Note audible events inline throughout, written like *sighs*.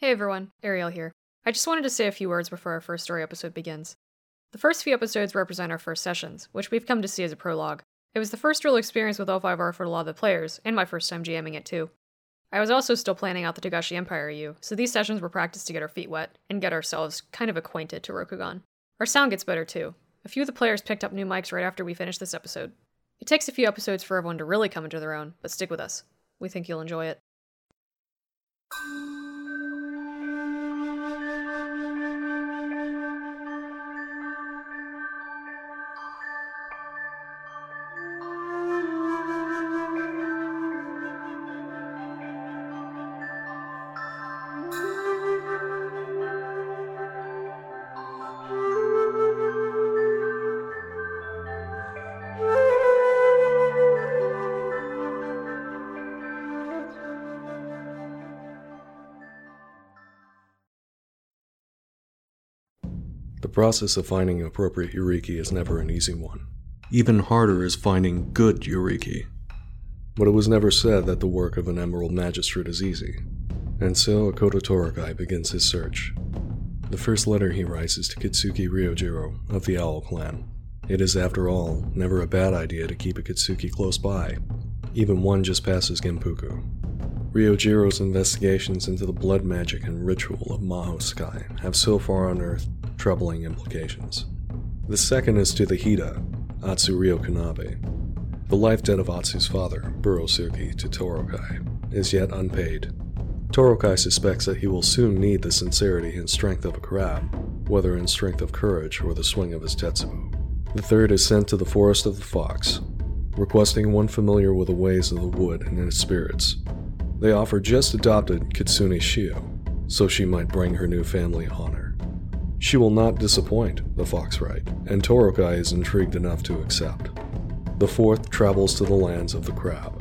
Hey everyone, Ariel here. I just wanted to say a few words before our first story episode begins. The first few episodes represent our first sessions, which we've come to see as a prologue. It was the first real experience with L5R for a lot of the players, and my first time GMing it too. I was also still planning out the Togashi Empire EU, so these sessions were practice to get our feet wet and get ourselves kind of acquainted to Rokugan. Our sound gets better too. A few of the players picked up new mics right after we finished this episode. It takes a few episodes for everyone to really come into their own, but stick with us. We think you'll enjoy it. Process of finding appropriate yoriki is never an easy one. Even harder is finding good yoriki. But it was never said that the work of an Emerald Magistrate is easy. And so Akodo Torokai begins his search. The first letter he writes is to Kitsuki Ryojiro of the Owl Clan. It is, after all, never a bad idea to keep a Kitsuki close by, even one just passes Genpuku. Ryojiro's investigations into the blood magic and ritual of Mahotsukai have so far unearthed troubling implications. The second is to the Hida, Atsu Ryokanabe. The life debt of Atsu's father, Burosuke, to Torokai is yet unpaid. Torokai suspects that he will soon need the sincerity and strength of a crab, whether in strength of courage or the swing of his tetsubo. The third is sent to the Forest of the Fox, requesting one familiar with the ways of the wood and its spirits. They offer just adopted Kitsune Shio, so she might bring her new family honor. She will not disappoint, the fox write, and Torokai is intrigued enough to accept. The fourth travels to the lands of the crab.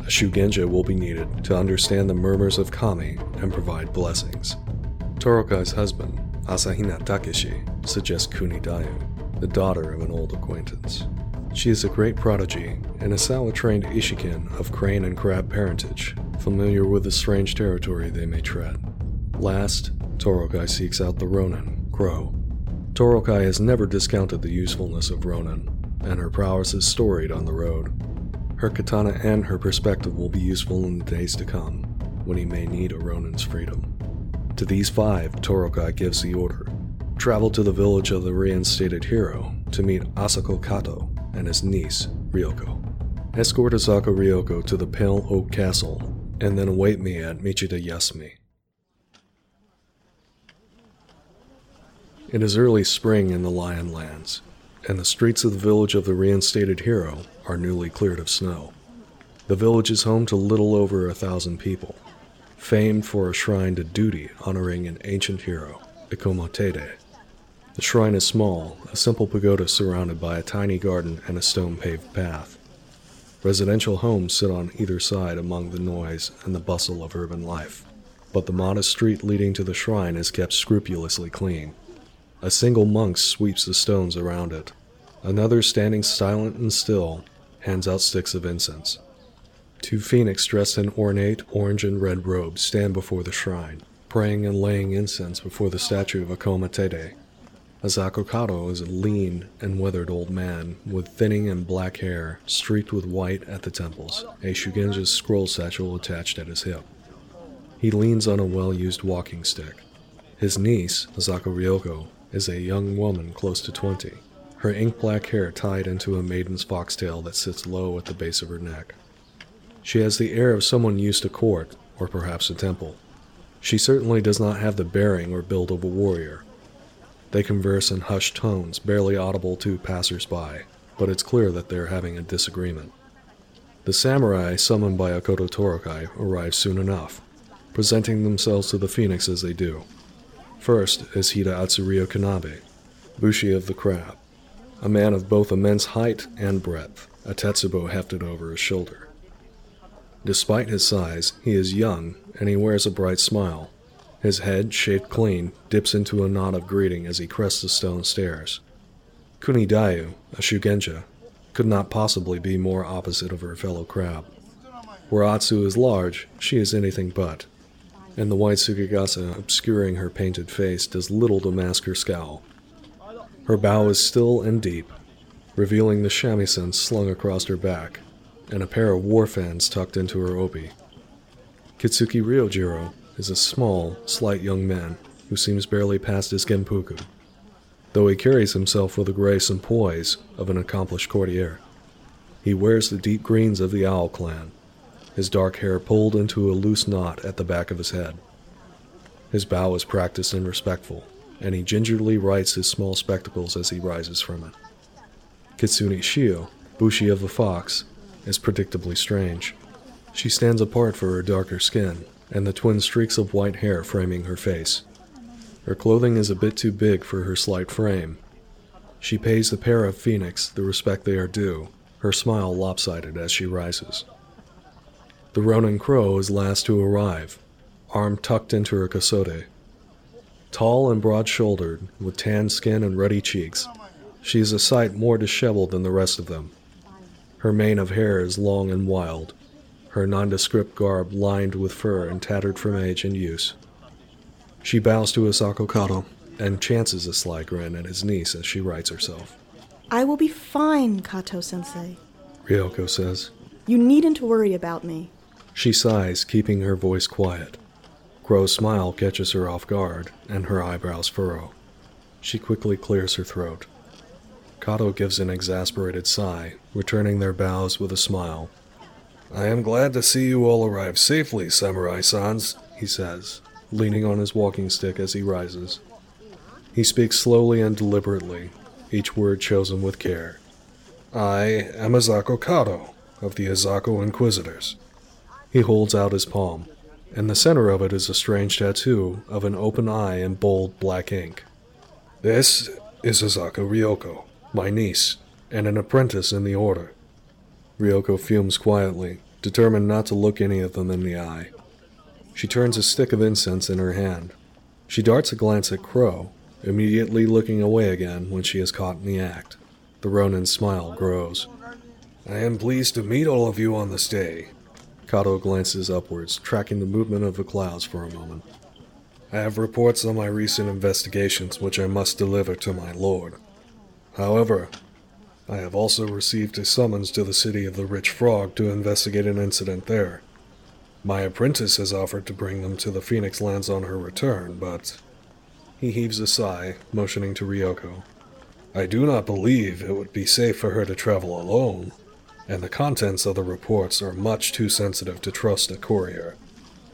A Shugenja will be needed to understand the murmurs of Kami and provide blessings. Torokai's husband, Asahina Takeshi, suggests Kunidayu, the daughter of an old acquaintance. She is a great prodigy and a Sawa trained Ishiken of crane and crab parentage, familiar with the strange territory they may tread. Last, Torokai seeks out the Ronin, Crow. Torokai has never discounted the usefulness of Ronin, and her prowess is storied on the road. Her katana and her perspective will be useful in the days to come, when he may need a Ronin's freedom. To these five, Torokai gives the order travel to the village of the reinstated hero to meet Asako Kato and his niece, Ryoko. Escort Asako Ryoko to the Pale Oak Castle, and then await me at Michida Yasumi. It is early spring in the Lion Lands, and the streets of the village of the reinstated hero are newly cleared of snow. The village is home to little over a thousand people, famed for a shrine to duty honoring an ancient hero, Ikomotede. The shrine is small, a simple pagoda surrounded by a tiny garden and a stone paved path. Residential homes sit on either side among the noise and the bustle of urban life, but the modest street leading to the shrine is kept scrupulously clean. A single monk sweeps the stones around it. Another, standing silent and still, hands out sticks of incense. Two phoenix dressed in ornate orange and red robes stand before the shrine, praying and laying incense before the statue of Akoma Tede. Asako Kato is a lean and weathered old man with thinning and black hair streaked with white at the temples, a Shugenja's scroll satchel attached at his hip. He leans on a well used walking stick. His niece, Asako Ryoko, is a young woman close to 20, her ink black hair tied into a maiden's foxtail that sits low at the base of her neck. She has the air of someone used to court, or perhaps a temple. She certainly does not have the bearing or build of a warrior. They converse in hushed tones, barely audible to passers-by, but it's clear that they're having a disagreement. The samurai summoned by Akodo Torokai arrive soon enough, presenting themselves to the phoenix as they do. First is Hida Atsuryo Kanabe, Bushi of the Crab, a man of both immense height and breadth, a tetsubo hefted over his shoulder. Despite his size, he is young and he wears a bright smile. His head, shaved clean, dips into a nod of greeting as he crests the stone stairs. Kunidayu, a Shugenja, could not possibly be more opposite of her fellow crab. Where Atsu is large, she is anything but. And the white Sukigasa obscuring her painted face does little to mask her scowl. Her bow is still and deep, revealing the shamisen slung across her back, and a pair of war fans tucked into her obi. Kitsuki Ryojiro is a small, slight young man who seems barely past his genpuku, though he carries himself with the grace and poise of an accomplished courtier. He wears the deep greens of the Owl clan, his dark hair pulled into a loose knot at the back of his head. His bow is practiced and respectful, and he gingerly rights his small spectacles as he rises from it. Kitsune Shio, Bushi of the Fox, is predictably strange. She stands apart for her darker skin and the twin streaks of white hair framing her face. Her clothing is a bit too big for her slight frame. She pays the pair of Phoenix the respect they are due, her smile lopsided as she rises. The Ronin Crow is last to arrive, arm tucked into her kosode. Tall and broad shouldered, with tan skin and ruddy cheeks, she is a sight more disheveled than the rest of them. Her mane of hair is long and wild, her nondescript garb lined with fur and tattered from age and use. She bows to Asako Kato and chances a sly grin at his niece as she rights herself. I will be fine, Kato sensei. Ryoko says. You needn't worry about me. She sighs, keeping her voice quiet. Crow's smile catches her off guard, and her eyebrows furrow. She quickly clears her throat. Kato gives an exasperated sigh, returning their bows with a smile. I am glad to see you all arrive safely, Samurai Sans, he says, leaning on his walking stick as he rises. He speaks slowly and deliberately, each word chosen with care. I am Asako Kato, of the Asako Inquisitors. He holds out his palm. In the center of it is a strange tattoo of an open eye in bold black ink. This is Asako Ryoko, my niece, and an apprentice in the order. Ryoko fumes quietly, determined not to look any of them in the eye. She turns a stick of incense in her hand. She darts a glance at Crow, immediately looking away again when she is caught in the act. The Ronin's smile grows. I am pleased to meet all of you on this day. Kato glances upwards, tracking the movement of the clouds for a moment. I have reports on my recent investigations which I must deliver to my lord. However, I have also received a summons to the city of the Rich Frog to investigate an incident there. My apprentice has offered to bring them to the Phoenix Lands on her return, but. He heaves a sigh, motioning to Ryoko. I do not believe it would be safe for her to travel alone, and the contents of the reports are much too sensitive to trust a courier.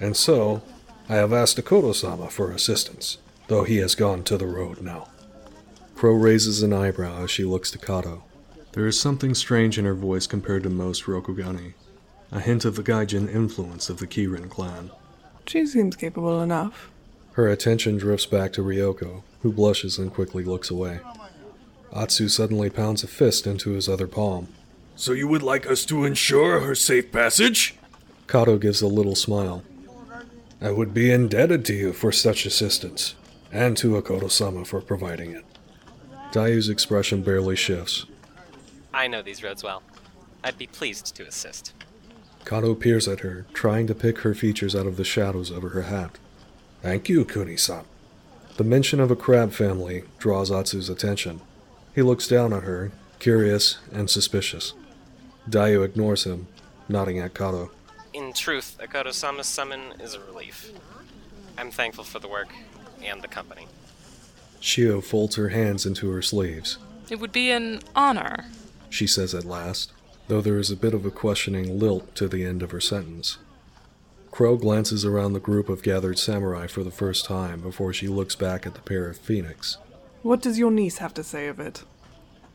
And so, I have asked Akodo sama for assistance, though he has gone to the road now. Crow raises an eyebrow as she looks to Kato. There is something strange in her voice compared to most Rokugani, a hint of the Gaijin influence of the Kirin clan. She seems capable enough. Her attention drifts back to Ryoko, who blushes and quickly looks away. Atsu suddenly pounds a fist into his other palm. So you would like us to ensure her safe passage? Kato gives a little smile. I would be indebted to you for such assistance, and to Akodo sama for providing it. Dayu's expression barely shifts. I know these roads well. I'd be pleased to assist. Kato peers at her, trying to pick her features out of the shadows over her hat. Thank you, Kuni-san. The mention of a crab family draws Atsu's attention. He looks down at her, curious and suspicious. Dayu ignores him, nodding at Kato. In truth, Akodo Sama's summon is a relief. I'm thankful for the work and the company. Shio folds her hands into her sleeves. It would be an honor she says at last, though there is a bit of a questioning lilt to the end of her sentence. Crow glances around the group of gathered samurai for the first time before she looks back at the pair of Phoenix. What does your niece have to say of it?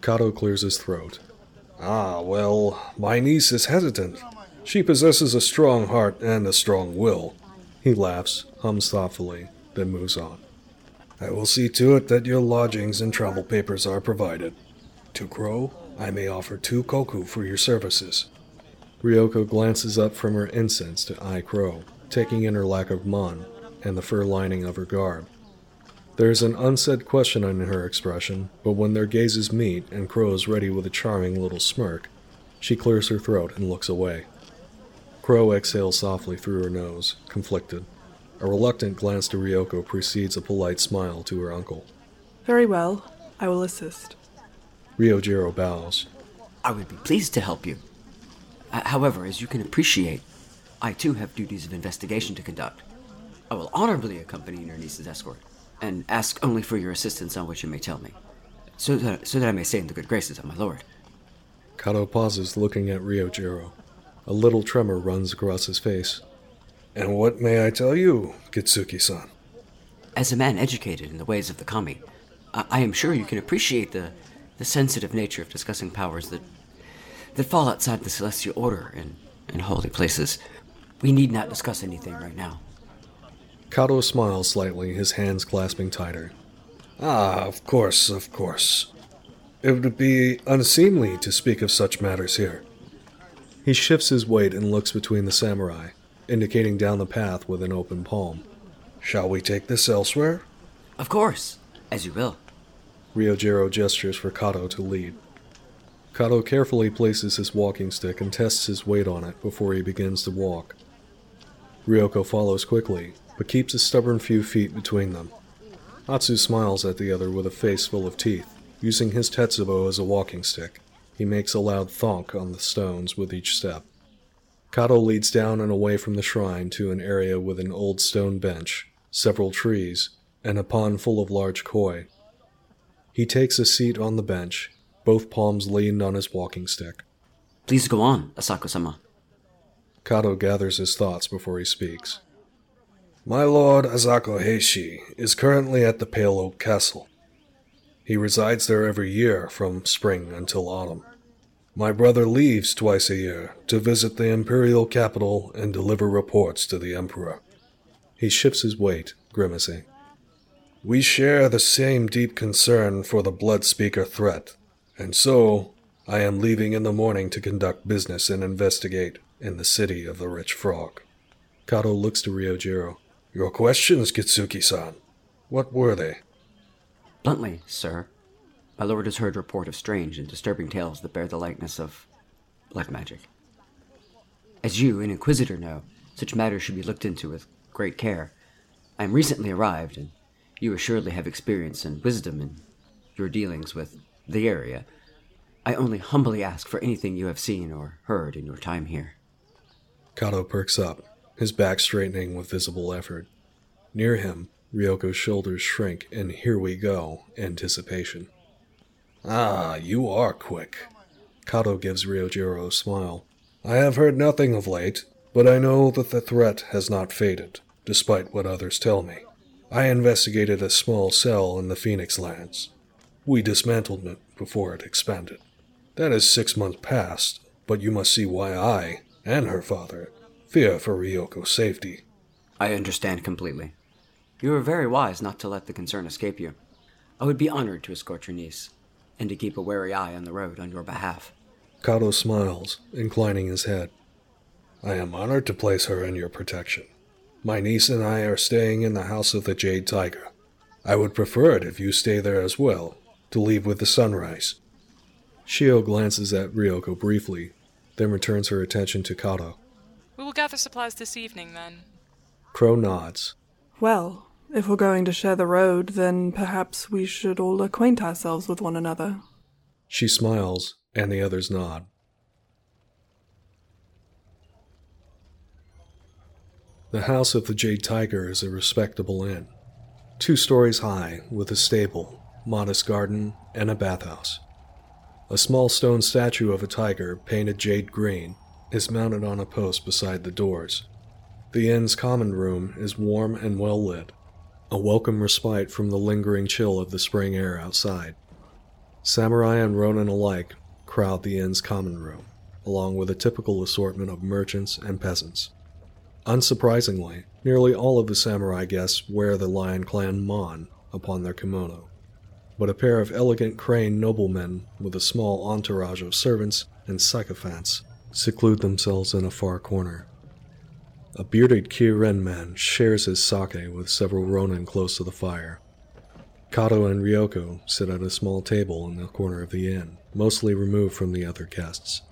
Kato clears his throat. Ah, well, my niece is hesitant. She possesses a strong heart and a strong will. He laughs, hums thoughtfully, then moves on. I will see to it that your lodgings and travel papers are provided. To Crow, I may offer two koku for your services. Ryoko glances up from her incense to eye Crow, taking in her lack of mon and the fur lining of her garb. There is an unsaid question in her expression, but when their gazes meet and Crow is ready with a charming little smirk, she clears her throat and looks away. Crow exhales softly through her nose, conflicted. A reluctant glance to Ryoko precedes a polite smile to her uncle. Very well. I will assist. Ryojiro bows. I would be pleased to help you. Uh, however, as you can appreciate, I too have duties of investigation to conduct. I will honorably accompany your niece's escort, and ask only for your assistance on what you may tell me, so that, so that I may stay in the good graces of my lord. Kato pauses, looking at Ryojiro. A little tremor runs across his face. And what may I tell you, Kitsuki san? As a man educated in the ways of the kami, I, I am sure you can appreciate the, the sensitive nature of discussing powers that, that fall outside the celestial order and, and holy places. We need not discuss anything right now. Kato smiles slightly, his hands clasping tighter. Ah, of course, of course. It would be unseemly to speak of such matters here. He shifts his weight and looks between the samurai, indicating down the path with an open palm. Shall we take this elsewhere? Of course, as you will. Ryojiro gestures for Kato to lead. Kato carefully places his walking stick and tests his weight on it before he begins to walk. Ryoko follows quickly, but keeps a stubborn few feet between them. Atsu smiles at the other with a face full of teeth, using his tetsubo as a walking stick. He makes a loud thonk on the stones with each step. Kato leads down and away from the shrine to an area with an old stone bench, several trees, and a pond full of large koi. He takes a seat on the bench, both palms leaned on his walking stick. Please go on, Asako sama. Kato gathers his thoughts before he speaks. My lord Asako Heishi is currently at the Pale Oak Castle. He resides there every year from spring until autumn. My brother leaves twice a year to visit the imperial capital and deliver reports to the emperor. He shifts his weight, grimacing. We share the same deep concern for the blood speaker threat, and so I am leaving in the morning to conduct business and investigate in the city of the rich frog. Kato looks to Ryojiro. Your questions, Kitsuki san. What were they? Bluntly, sir, my lord has heard report of strange and disturbing tales that bear the likeness of black magic. As you, an inquisitor, know, such matters should be looked into with great care. I am recently arrived, and you assuredly have experience and wisdom in your dealings with the area. I only humbly ask for anything you have seen or heard in your time here. Kato perks up, his back straightening with visible effort. Near him, Ryoko's shoulders shrink in here we go anticipation. Ah, you are quick. Kato gives Ryojiro a smile. I have heard nothing of late, but I know that the threat has not faded, despite what others tell me. I investigated a small cell in the Phoenix Lands. We dismantled it before it expanded. That is six months past, but you must see why I, and her father, fear for Ryoko's safety. I understand completely. You are very wise not to let the concern escape you. I would be honored to escort your niece, and to keep a wary eye on the road on your behalf. Kato smiles, inclining his head. I am honored to place her in your protection. My niece and I are staying in the House of the Jade Tiger. I would prefer it if you stay there as well, to leave with the sunrise. Shio glances at Ryoko briefly, then returns her attention to Kato. We will gather supplies this evening, then. Crow nods. Well, if we're going to share the road, then perhaps we should all acquaint ourselves with one another. She smiles, and the others nod. The House of the Jade Tiger is a respectable inn. Two stories high, with a stable, modest garden, and a bathhouse. A small stone statue of a tiger, painted jade green, is mounted on a post beside the doors. The inn's common room is warm and well lit, a welcome respite from the lingering chill of the spring air outside. Samurai and Ronin alike crowd the inn's common room, along with a typical assortment of merchants and peasants. Unsurprisingly, nearly all of the samurai guests wear the Lion Clan Mon upon their kimono, but a pair of elegant crane noblemen with a small entourage of servants and sycophants seclude themselves in a far corner. A bearded Kirin man shares his sake with several ronin close to the fire. Kato and Ryoko sit at a small table in the corner of the inn, mostly removed from the other guests.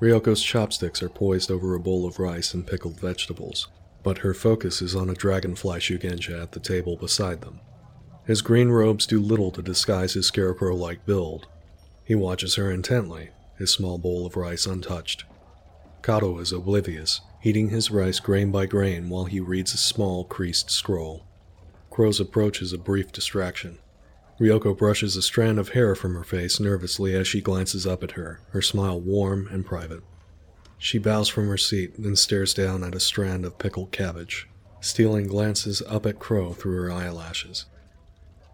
Ryoko's chopsticks are poised over a bowl of rice and pickled vegetables, but her focus is on a dragonfly Shugenja at the table beside them. His green robes do little to disguise his scarecrow like build. He watches her intently, his small bowl of rice untouched. Kato is oblivious, eating his rice grain by grain while he reads a small, creased scroll. Crow's approach is a brief distraction. Ryoko brushes a strand of hair from her face nervously as she glances up at her, her smile warm and private. She bows from her seat, then stares down at a strand of pickled cabbage, stealing glances up at Crow through her eyelashes.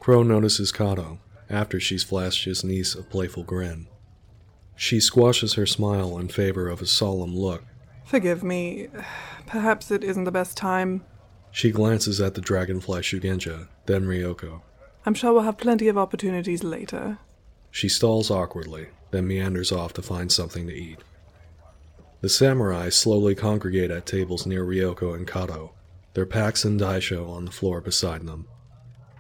Crow notices Kato, after she's flashed his niece a playful grin. She squashes her smile in favor of a solemn look. Forgive me. Perhaps it isn't the best time. She glances at the dragonfly Shugenja, then Ryoko. I'm sure we'll have plenty of opportunities later. She stalls awkwardly, then meanders off to find something to eat. The samurai slowly congregate at tables near Ryoko and Kato, their packs and daisho on the floor beside them.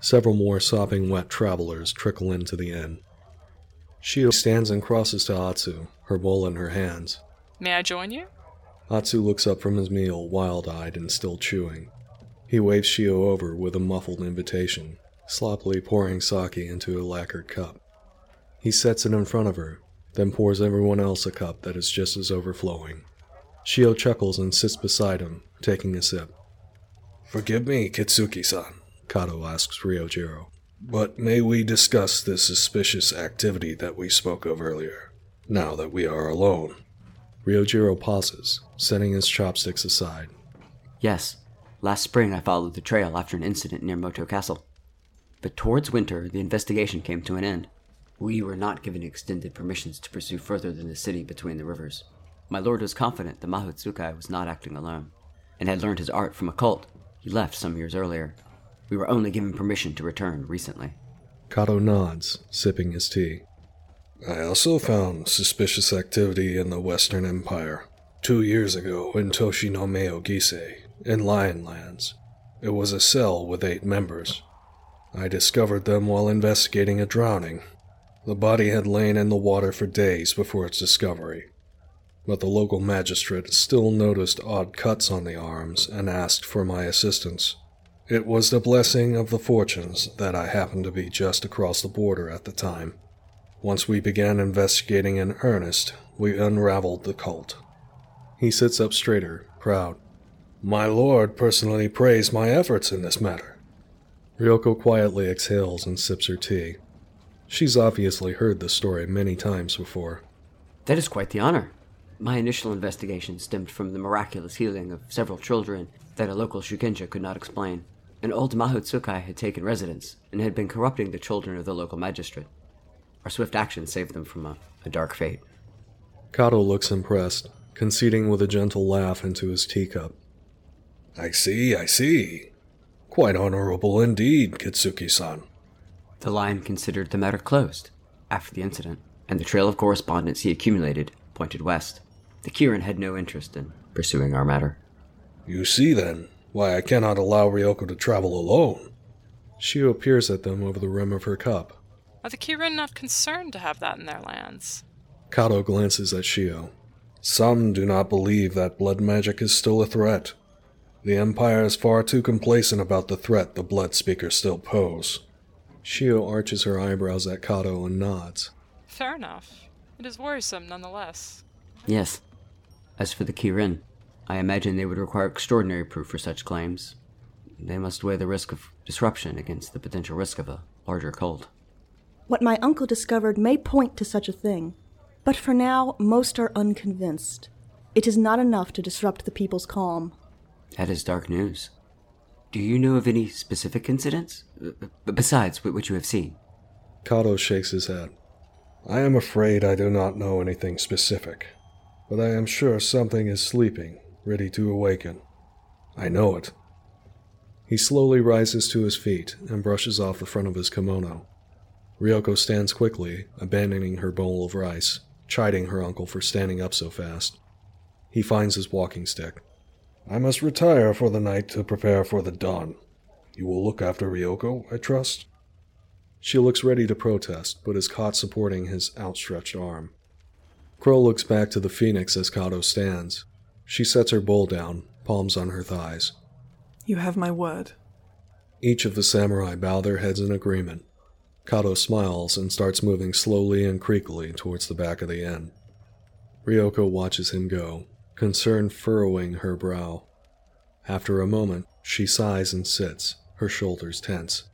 Several more sopping wet travelers trickle into the inn. Shio stands and crosses to Atsu, her bowl in her hands. May I join you? Atsu looks up from his meal, wild eyed and still chewing. He waves Shio over with a muffled invitation, sloppily pouring sake into a lacquered cup. He sets it in front of her, then pours everyone else a cup that is just as overflowing. Shio chuckles and sits beside him, taking a sip. Forgive me, Kitsuki san, Kato asks Ryojiro. But may we discuss this suspicious activity that we spoke of earlier, now that we are alone? Ryojiro pauses, setting his chopsticks aside. Yes, last spring I followed the trail after an incident near Moto Castle. But towards winter, the investigation came to an end. We were not given extended permissions to pursue further than the city between the rivers. My lord was confident that Mahotsukai was not acting alone, and had learned his art from a cult he left some years earlier. We were only given permission to return recently. Kato nods, sipping his tea. I also found suspicious activity in the Western Empire. Two years ago in Toshino Gise, in Lionlands. It was a cell with eight members. I discovered them while investigating a drowning. The body had lain in the water for days before its discovery. But the local magistrate still noticed odd cuts on the arms and asked for my assistance. It was the blessing of the fortunes that I happened to be just across the border at the time. Once we began investigating in earnest, we unraveled the cult. He sits up straighter, proud. My lord personally praised my efforts in this matter. Ryoko quietly exhales and sips her tea. She's obviously heard the story many times before. That is quite the honor. My initial investigation stemmed from the miraculous healing of several children that a local Shugenja could not explain. An old Mahotsukai had taken residence and had been corrupting the children of the local magistrate. Our swift action saved them from a, a dark fate. Kato looks impressed, conceding with a gentle laugh into his teacup. I see, I see. Quite honorable indeed, Kitsuki san. The lion considered the matter closed after the incident, and the trail of correspondence he accumulated pointed west. The Kirin had no interest in pursuing our matter. You see, then, why I cannot allow Ryoko to travel alone. Shio peers at them over the rim of her cup. Are the Kirin not concerned to have that in their lands? Kato glances at Shio. Some do not believe that blood magic is still a threat. The Empire is far too complacent about the threat the blood speakers still pose. Shio arches her eyebrows at Kato and nods. Fair enough. It is worrisome nonetheless. Yes. As for the Kirin, I imagine they would require extraordinary proof for such claims. They must weigh the risk of disruption against the potential risk of a larger cult. What my uncle discovered may point to such a thing, but for now, most are unconvinced. It is not enough to disrupt the people's calm. That is dark news. Do you know of any specific incidents? Uh, Besides what you have seen? Kato shakes his head. I am afraid I do not know anything specific, but I am sure something is sleeping, ready to awaken. I know it. He slowly rises to his feet and brushes off the front of his kimono. Ryoko stands quickly, abandoning her bowl of rice, chiding her uncle for standing up so fast. He finds his walking stick. I must retire for the night to prepare for the dawn. You will look after Ryoko, I trust? She looks ready to protest, but is caught supporting his outstretched arm. Crow looks back to the phoenix as Kato stands. She sets her bowl down, palms on her thighs. You have my word. Each of the samurai bow their heads in agreement. Kato smiles and starts moving slowly and creakily towards the back of the inn. Ryoko watches him go, concern furrowing her brow. After a moment, she sighs and sits, her shoulders tense.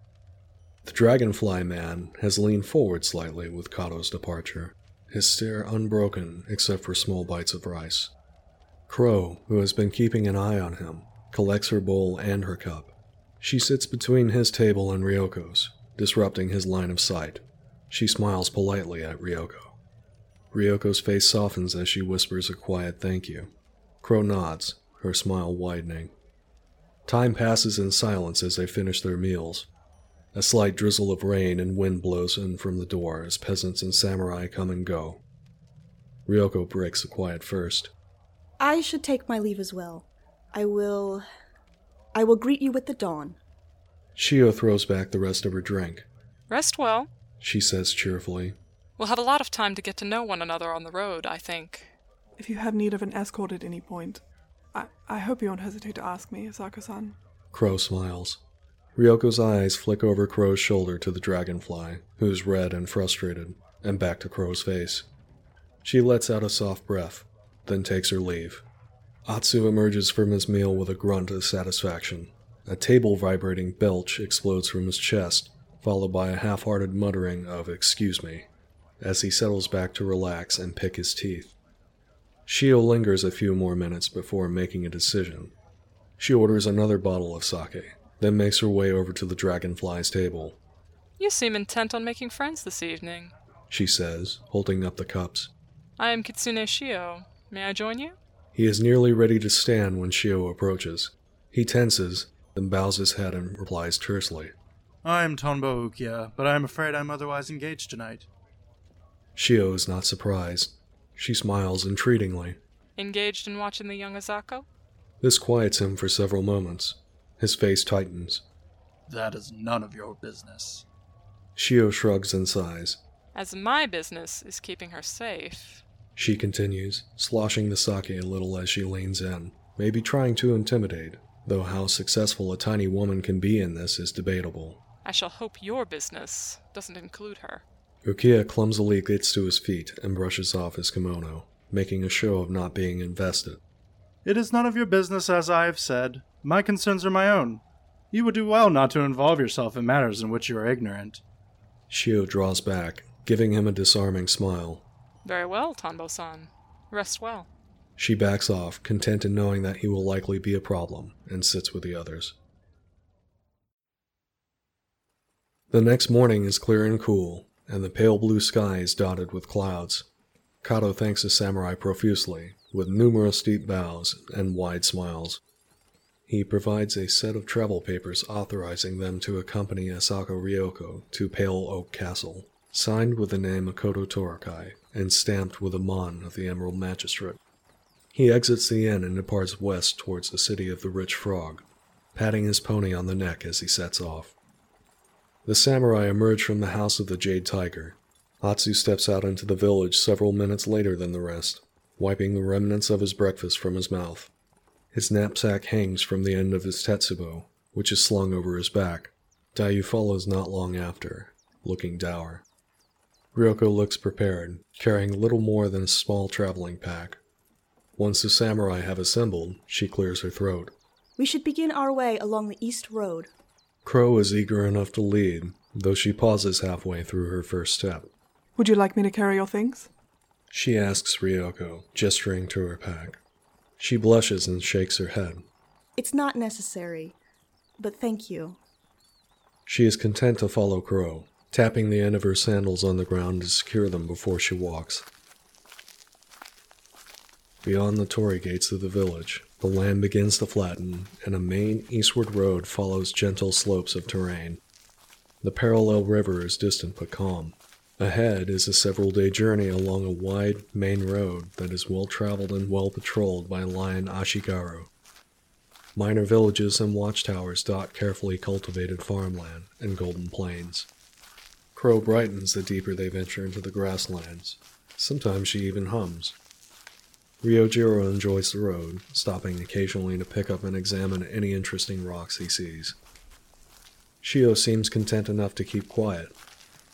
The dragonfly man has leaned forward slightly with Kato's departure, his stare unbroken except for small bites of rice. Crow, who has been keeping an eye on him, collects her bowl and her cup. She sits between his table and Ryoko's, disrupting his line of sight. She smiles politely at Ryoko. Ryoko's face softens as she whispers a quiet thank you. Crow nods, her smile widening. Time passes in silence as they finish their meals. A slight drizzle of rain and wind blows in from the door as peasants and samurai come and go. Ryoko breaks the quiet first. I should take my leave as well. I will. I will greet you with the dawn. Shio throws back the rest of her drink. Rest well. She says cheerfully. We'll have a lot of time to get to know one another on the road, I think. If you have need of an escort at any point, I, I hope you won't hesitate to ask me, Asako san. Crow smiles. Ryoko's eyes flick over Crow's shoulder to the dragonfly, who's red and frustrated, and back to Crow's face. She lets out a soft breath, then takes her leave. Atsu emerges from his meal with a grunt of satisfaction. A table vibrating belch explodes from his chest, followed by a half hearted muttering of excuse me, as he settles back to relax and pick his teeth. Shio lingers a few more minutes before making a decision. She orders another bottle of sake, then makes her way over to the dragonfly's table. You seem intent on making friends this evening. She says, holding up the cups. I am Kitsune Shio. May I join you? He is nearly ready to stand when Shio approaches. He tenses, then bows his head and replies tersely. I am Tonbo Ukiya, but I am afraid I'm otherwise engaged tonight. Shio is not surprised. She smiles entreatingly. Engaged in watching the young Asako? This quiets him for several moments. His face tightens. That is none of your business. Shio shrugs and sighs. As my business is keeping her safe. She continues, sloshing the sake a little as she leans in, maybe trying to intimidate, though how successful a tiny woman can be in this is debatable. I shall hope your business doesn't include her. Ukiya clumsily gets to his feet and brushes off his kimono, making a show of not being invested. It is none of your business, as I have said. My concerns are my own. You would do well not to involve yourself in matters in which you are ignorant. Shio draws back, giving him a disarming smile. Very well, Tonbo san. Rest well. She backs off, content in knowing that he will likely be a problem, and sits with the others. The next morning is clear and cool, and the pale blue sky is dotted with clouds. Kato thanks the samurai profusely, with numerous deep bows and wide smiles. He provides a set of travel papers authorizing them to accompany Asako Ryoko to Pale Oak Castle, signed with the name Makoto Torakai and stamped with the mon of the Emerald Magistrate. He exits the inn and departs west towards the city of the Rich Frog, patting his pony on the neck as he sets off. The samurai emerge from the house of the Jade Tiger. Atsu steps out into the village several minutes later than the rest, wiping the remnants of his breakfast from his mouth. His knapsack hangs from the end of his tetsubo, which is slung over his back. Dayu follows not long after, looking dour. Ryoko looks prepared, carrying little more than a small traveling pack. Once the samurai have assembled, she clears her throat. We should begin our way along the east road. Crow is eager enough to lead, though she pauses halfway through her first step. Would you like me to carry your things? She asks Ryoko, gesturing to her pack. She blushes and shakes her head. It's not necessary, but thank you. She is content to follow Crow, tapping the end of her sandals on the ground to secure them before she walks. Beyond the Torii gates of the village, the land begins to flatten, and a main eastward road follows gentle slopes of terrain. The parallel river is distant but calm. Ahead is a several day journey along a wide main road that is well traveled and well patrolled by Lion Ashigaru. Minor villages and watchtowers dot carefully cultivated farmland and golden plains. Crow brightens the deeper they venture into the grasslands. Sometimes she even hums. Ryojiro enjoys the road, stopping occasionally to pick up and examine any interesting rocks he sees. Shio seems content enough to keep quiet,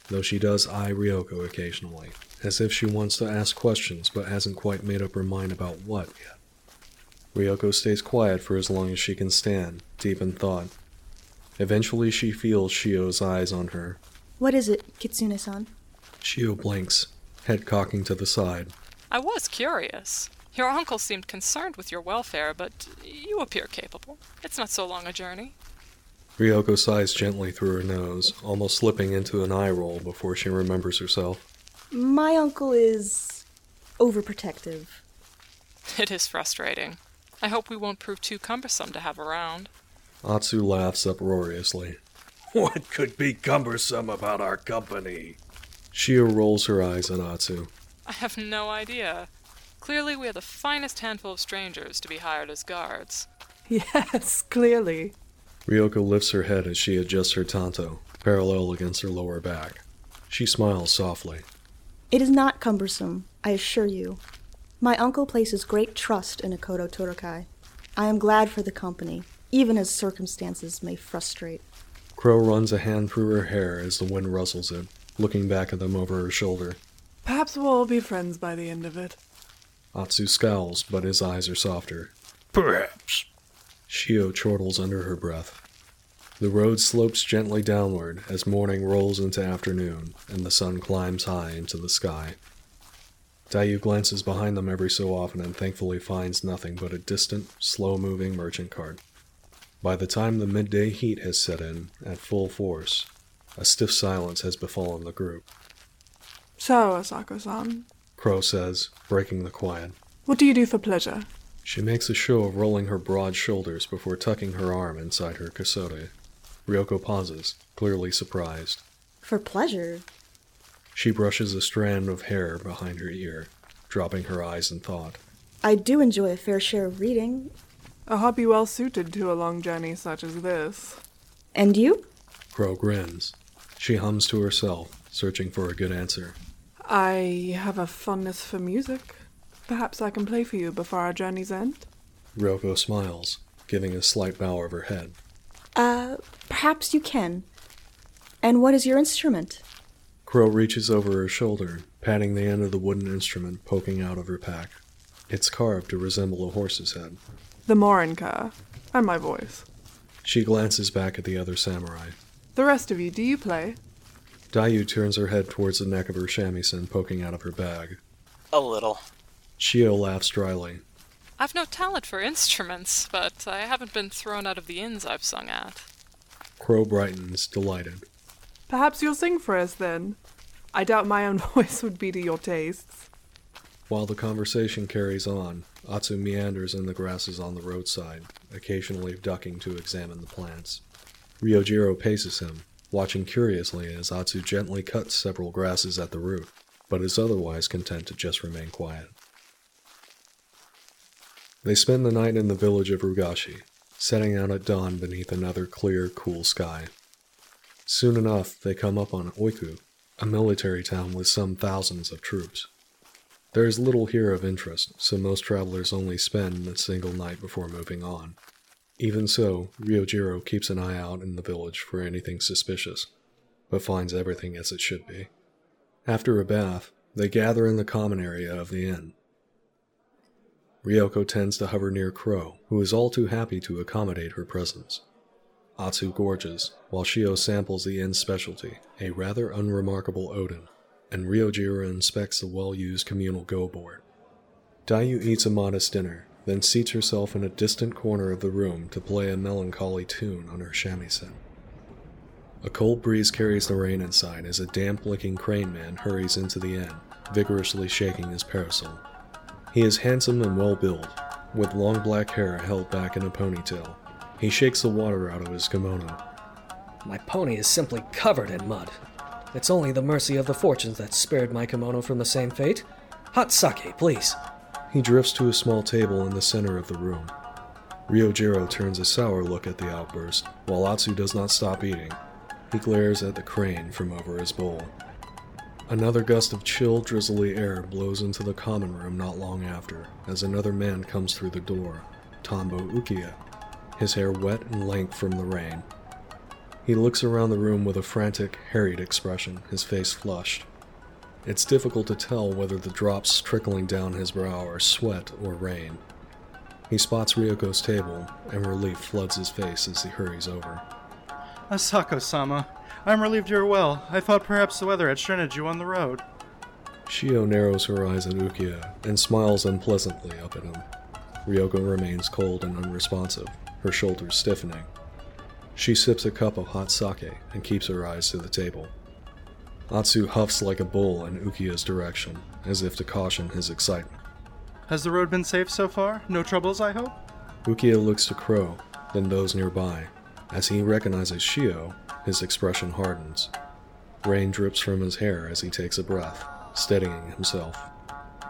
though she does eye Ryoko occasionally, as if she wants to ask questions but hasn't quite made up her mind about what yet. Ryoko stays quiet for as long as she can stand, deep in thought. Eventually, she feels Shio's eyes on her. What is it, Kitsune san? Shio blinks, head cocking to the side. I was curious. Your uncle seemed concerned with your welfare, but you appear capable. It's not so long a journey. Ryoko sighs gently through her nose, almost slipping into an eye roll before she remembers herself. My uncle is overprotective. It is frustrating. I hope we won't prove too cumbersome to have around. Atsu laughs uproariously. What could be cumbersome about our company? Shio rolls her eyes at Atsu. I have no idea. Clearly, we are the finest handful of strangers to be hired as guards. *laughs* Yes, clearly. Ryoko lifts her head as she adjusts her tanto, parallel against her lower back. She smiles softly. It is not cumbersome, I assure you. My uncle places great trust in Akodo Torokai. I am glad for the company, even as circumstances may frustrate. Crow runs a hand through her hair as the wind rustles it, looking back at them over her shoulder. Perhaps we'll all be friends by the end of it. Atsu scowls, but his eyes are softer. Perhaps. Shio chortles under her breath. The road slopes gently downward as morning rolls into afternoon and the sun climbs high into the sky. Dayu glances behind them every so often and thankfully finds nothing but a distant, slow moving merchant cart. By the time the midday heat has set in at full force, a stiff silence has befallen the group. So, Asako san, Crow says, breaking the quiet. what do you do for pleasure? She makes a show of rolling her broad shoulders before tucking her arm inside her kosode. Ryoko pauses, clearly surprised. For pleasure. She brushes a strand of hair behind her ear, dropping her eyes in thought. I do enjoy a fair share of reading. A hobby well suited to a long journey such as this. And you? Crow grins. She hums to herself, searching for a good answer. I have a fondness for music. Perhaps I can play for you before our journey's end? Ryoko smiles, giving a slight bow of her head. Uh, perhaps you can. And what is your instrument? Crow reaches over her shoulder, patting the end of the wooden instrument poking out of her pack. It's carved to resemble a horse's head. The Morinka. And my voice. She glances back at the other samurai. The rest of you, do you play? Dayu turns her head towards the neck of her shamisen poking out of her bag. A little. Shio laughs dryly. I've no talent for instruments, but I haven't been thrown out of the inns I've sung at. Crow brightens, delighted. Perhaps you'll sing for us then. I doubt my own *laughs* voice would be to your tastes. While the conversation carries on, Atsu meanders in the grasses on the roadside, occasionally ducking to examine the plants. Ryojiro paces him, watching curiously as Atsu gently cuts several grasses at the root, but is otherwise content to just remain quiet. They spend the night in the village of Rugashi, setting out at dawn beneath another clear, cool sky. Soon enough, they come up on Oiku, a military town with some thousands of troops. There is little here of interest, so most travelers only spend a single night before moving on. Even so, Ryojiro keeps an eye out in the village for anything suspicious, but finds everything as it should be. After a bath, they gather in the common area of the inn. Ryoko tends to hover near Crow, who is all too happy to accommodate her presence. Atsu gorges, while Shio samples the inn's specialty, a rather unremarkable oden, and Ryojiro inspects the well-used communal go board. Dayu eats a modest dinner, then seats herself in a distant corner of the room to play a melancholy tune on her shamisen. A cold breeze carries the rain inside as a damp-looking crane man hurries into the inn, vigorously shaking his parasol. He is handsome and well-built, with long black hair held back in a ponytail. He shakes the water out of his kimono. My pony is simply covered in mud. It's only the mercy of the fortunes that spared my kimono from the same fate. Hot sake, please. He drifts to a small table in the center of the room. Ryojiro turns a sour look at the outburst, while Atsu does not stop eating. He glares at the crane from over his bowl. Another gust of chill, drizzly air blows into the common room not long after, as another man comes through the door, Tombo Ukiya, his hair wet and lank from the rain. He looks around the room with a frantic, harried expression, his face flushed. It's difficult to tell whether the drops trickling down his brow are sweat or rain. He spots Ryoko's table, and relief floods his face as he hurries over. Asako sama, I'm relieved you're well. I thought perhaps the weather had stranded you on the road. Shio narrows her eyes at Ukiya and smiles unpleasantly up at him. Ryoko remains cold and unresponsive, her shoulders stiffening. She sips a cup of hot sake and keeps her eyes to the table. Atsu huffs like a bull in Ukiya's direction, as if to caution his excitement. Has the road been safe so far? No troubles, I hope? Ukiya looks to Crow, then those nearby. As he recognizes Shio, his expression hardens. Rain drips from his hair as he takes a breath, steadying himself.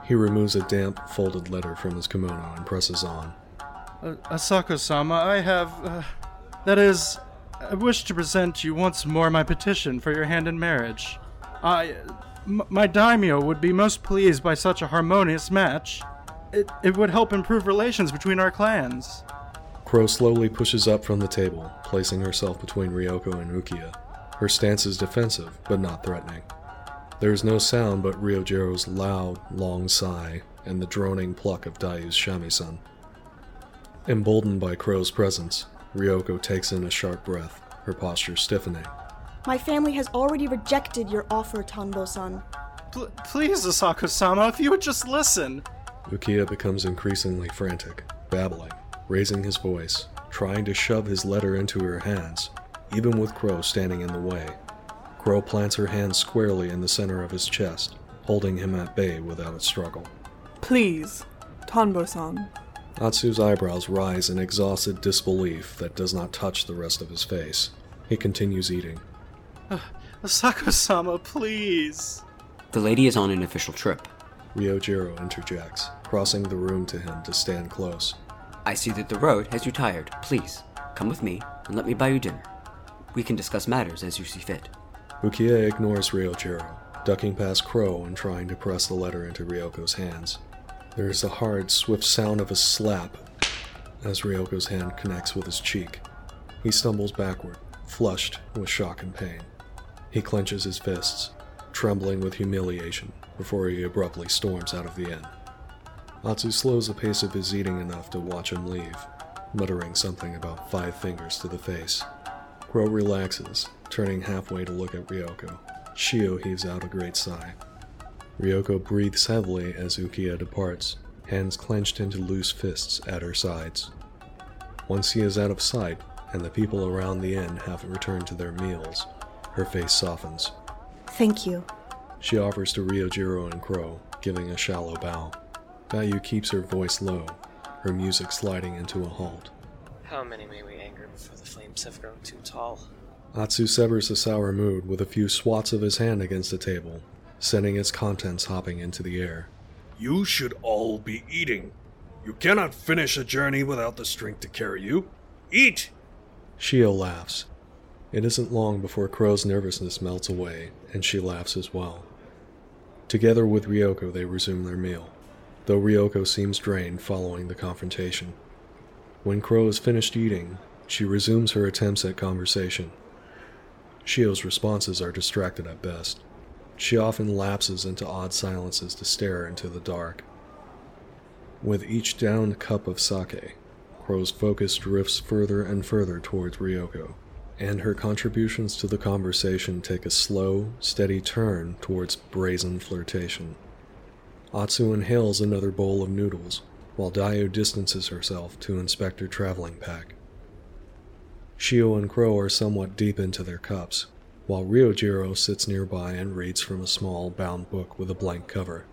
He removes a damp, folded letter from his kimono and presses on. Uh, Asako sama, I have. Uh, that is, I wish to present you once more my petition for your hand in marriage. I. M- my daimyo would be most pleased by such a harmonious match. It, it would help improve relations between our clans. Crow slowly pushes up from the table, placing herself between Ryoko and Ukiya. Her stance is defensive, but not threatening. There is no sound but Ryojiro's loud, long sigh and the droning pluck of Dayu's shamisen. Emboldened by Crow's presence, Ryoko takes in a sharp breath, her posture stiffening. My family has already rejected your offer, Tonbo-san. Pl- please, Asako sama, if you would just listen. Ukiya becomes increasingly frantic, babbling, raising his voice, trying to shove his letter into her hands, even with Crow standing in the way. Crow plants her hand squarely in the center of his chest, holding him at bay without a struggle. Please, Tonbo-san. Atsu's eyebrows rise in exhausted disbelief that does not touch the rest of his face. He continues eating. Uh, Asako sama, please. The lady is on an official trip. Ryojiro interjects, crossing the room to him to stand close. I see that the road has you tired. Please, come with me and let me buy you dinner. We can discuss matters as you see fit. Ukiya ignores Ryojiro, ducking past Crow and trying to press the letter into Ryoko's hands. There is a hard, swift sound of a slap as Ryoko's hand connects with his cheek. He stumbles backward, flushed with shock and pain. He clenches his fists, trembling with humiliation, before he abruptly storms out of the inn. Atsu slows the pace of his eating enough to watch him leave, muttering something about five fingers to the face. Crow relaxes, turning halfway to look at Ryoko. Shio heaves out a great sigh. Ryoko breathes heavily as Ukiya departs, hands clenched into loose fists at her sides. Once he is out of sight, and the people around the inn have returned to their meals, her face softens. Thank you. She offers to Ryojiro and Crow, giving a shallow bow. Dayu keeps her voice low, her music sliding into a halt. How many may we anger before the flames have grown too tall? Atsu severs the sour mood with a few swats of his hand against the table, sending its contents hopping into the air. You should all be eating. You cannot finish a journey without the strength to carry you. Eat! Shio laughs. It isn't long before Crow's nervousness melts away, and she laughs as well. Together with Ryoko, they resume their meal, though Ryoko seems drained following the confrontation. When Crow is finished eating, she resumes her attempts at conversation. Shio's responses are distracted at best. She often lapses into odd silences to stare into the dark. With each downed cup of sake, Crow's focus drifts further and further towards Ryoko, and her contributions to the conversation take a slow, steady turn towards brazen flirtation. Atsu inhales another bowl of noodles, while Dayu distances herself to inspect her traveling pack. Shio and Crow are somewhat deep into their cups, while Ryojiro sits nearby and reads from a small, bound book with a blank cover.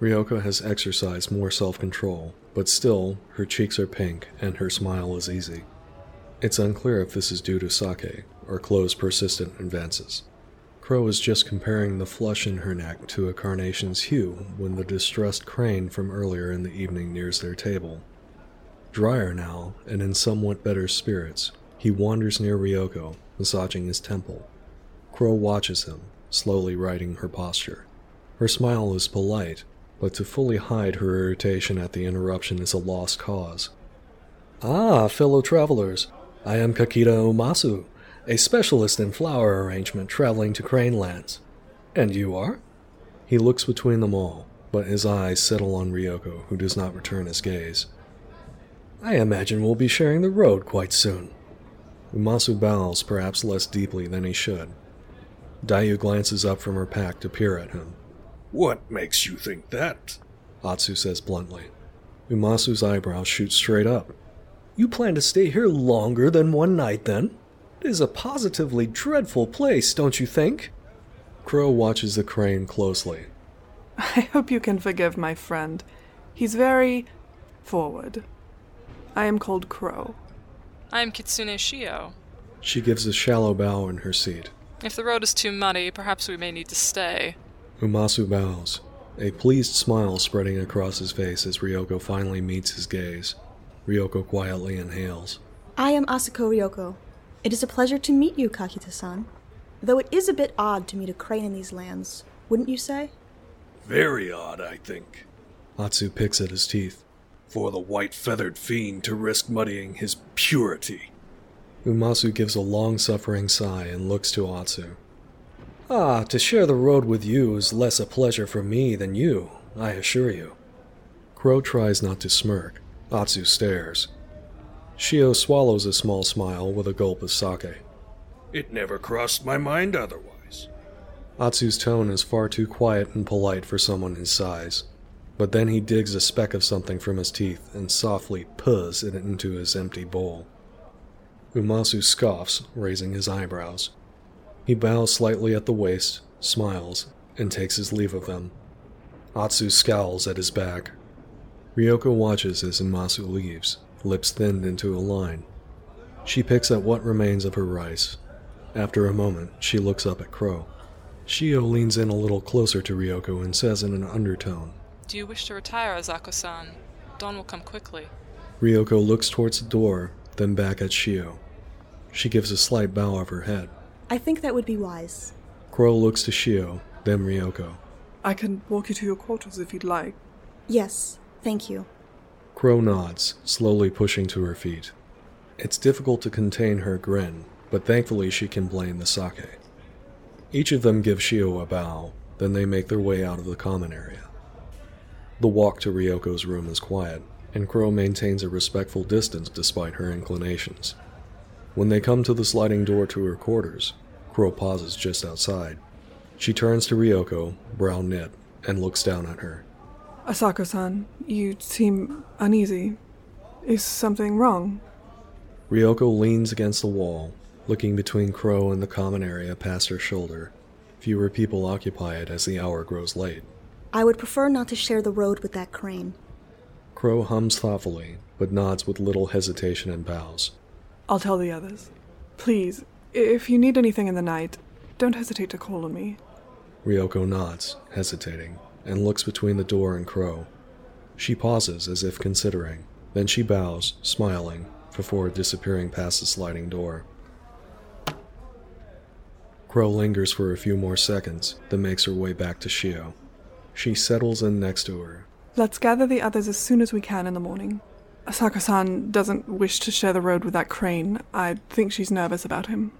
Ryoko has exercised more self control, but still, her cheeks are pink and her smile is easy. It's unclear if this is due to sake or Crow's persistent advances. Crow is just comparing the flush in her neck to a carnation's hue when the distressed crane from earlier in the evening nears their table. Drier now, and in somewhat better spirits, he wanders near Ryoko, massaging his temple. Crow watches him, slowly righting her posture. Her smile is polite, but to fully hide her irritation at the interruption is a lost cause. Ah, fellow travelers, I am Kakita Umasu, a specialist in flower arrangement traveling to Crane Lands. And you are? He looks between them all, but his eyes settle on Ryoko, who does not return his gaze. I imagine we'll be sharing the road quite soon. Umasu bows perhaps less deeply than he should. Dayu glances up from her pack to peer at him. What makes you think that? Atsu says bluntly. Umasu's eyebrows shoot straight up. You plan to stay here longer than one night, then? It is a positively dreadful place, don't you think? Crow watches the crane closely. *laughs* I hope you can forgive my friend. He's very forward. I am called Crow. I am Kitsune Shio. She gives a shallow bow in her seat. If the road is too muddy, perhaps we may need to stay. Umasu bows, a pleased smile spreading across his face as Ryoko finally meets his gaze. Ryoko quietly inhales. I am Asako Ryoko. It is a pleasure to meet you, Kakita-san. Though it is a bit odd to meet a crane in these lands, wouldn't you say? Very odd, I think. Atsu picks at his teeth. For the white feathered fiend to risk muddying his purity. Umasu gives a long suffering sigh and looks to Atsu. Ah, to share the road with you is less a pleasure for me than you, I assure you. Crow tries not to smirk. Atsu stares. Shio swallows a small smile with a gulp of sake. It never crossed my mind otherwise. Atsu's tone is far too quiet and polite for someone his size. But then he digs a speck of something from his teeth and softly puhs it into his empty bowl. Umasu scoffs, raising his eyebrows. He bows slightly at the waist, smiles, and takes his leave of them. Atsu scowls at his back. Ryoko watches as Umasu leaves, lips thinned into a line. She picks at what remains of her rice. After a moment, she looks up at Crow. Shio leans in a little closer to Ryoko and says in an undertone, Do you wish to retire, Asako-san? Dawn will come quickly. Ryoko looks towards the door, then back at Shio. She gives a slight bow of her head. I think that would be wise. Crow looks to Shio, then Ryoko. I can walk you to your quarters if you'd like. Yes, thank you. Crow nods, slowly pushing to her feet. It's difficult to contain her grin, but thankfully she can blame the sake. Each of them give Shio a bow, then they make their way out of the common area. The walk to Ryoko's room is quiet, and Crow maintains a respectful distance despite her inclinations. When they come to the sliding door to her quarters, Crow pauses just outside. She turns to Ryoko, brow knit, and looks down at her. Asako-san, you seem uneasy. Is something wrong? Ryoko leans against the wall, looking between Crow and the common area past her shoulder. Fewer people occupy it as the hour grows late. I would prefer not to share the road with that crane. Crow hums thoughtfully, but nods with little hesitation and bows. I'll tell the others. Please, if you need anything in the night, don't hesitate to call on me. Ryoko nods, hesitating, and looks between the door and Crow. She pauses as if considering, then she bows, smiling, before disappearing past the sliding door. Crow lingers for a few more seconds, then makes her way back to Shio. She settles in next to her. Let's gather the others as soon as we can in the morning. Asako-san doesn't wish to share the road with that crane. I think she's nervous about him.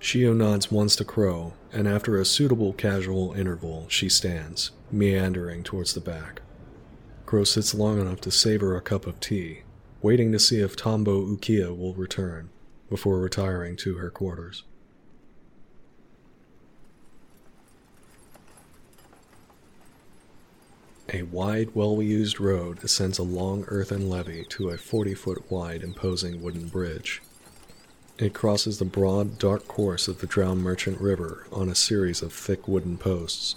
Shio nods once to Crow, and after a suitable casual interval, she stands, meandering towards the back. Crow sits long enough to savor a cup of tea, waiting to see if Tonbo Ukiya will return, before retiring to her quarters. A wide, well used road ascends a long earthen levee to a 40 foot wide, imposing wooden bridge. It crosses the broad, dark course of the Drowned Merchant River on a series of thick wooden posts.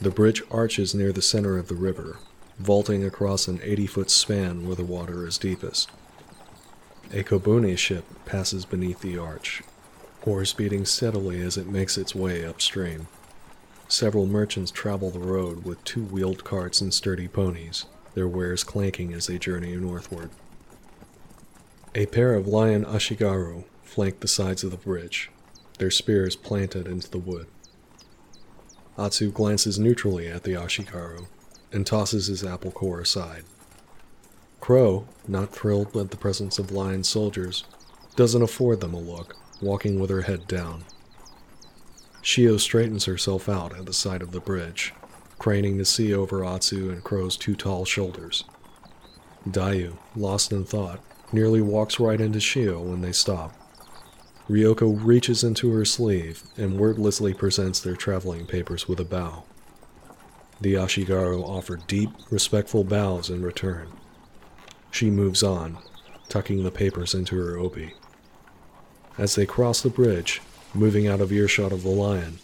The bridge arches near the center of the river, vaulting across an 80 foot span where the water is deepest. A Kobune ship passes beneath the arch, oars beating steadily as it makes its way upstream. Several merchants travel the road with two wheeled carts and sturdy ponies, their wares clanking as they journey northward. A pair of lion ashigaru flank the sides of the bridge, their spears planted into the wood. Atsu glances neutrally at the Ashigaru and tosses his apple core aside. Crow, not thrilled at the presence of lion soldiers, doesn't afford them a look, walking with her head down. Shio straightens herself out at the side of the bridge, craning to see over Atsu and Crow's two tall shoulders. Dayu, lost in thought, nearly walks right into Shio when they stop. Ryoko reaches into her sleeve and wordlessly presents their traveling papers with a bow. The Ashigaru offer deep, respectful bows in return. She moves on, tucking the papers into her obi. As they cross the bridge, moving out of earshot of the lion,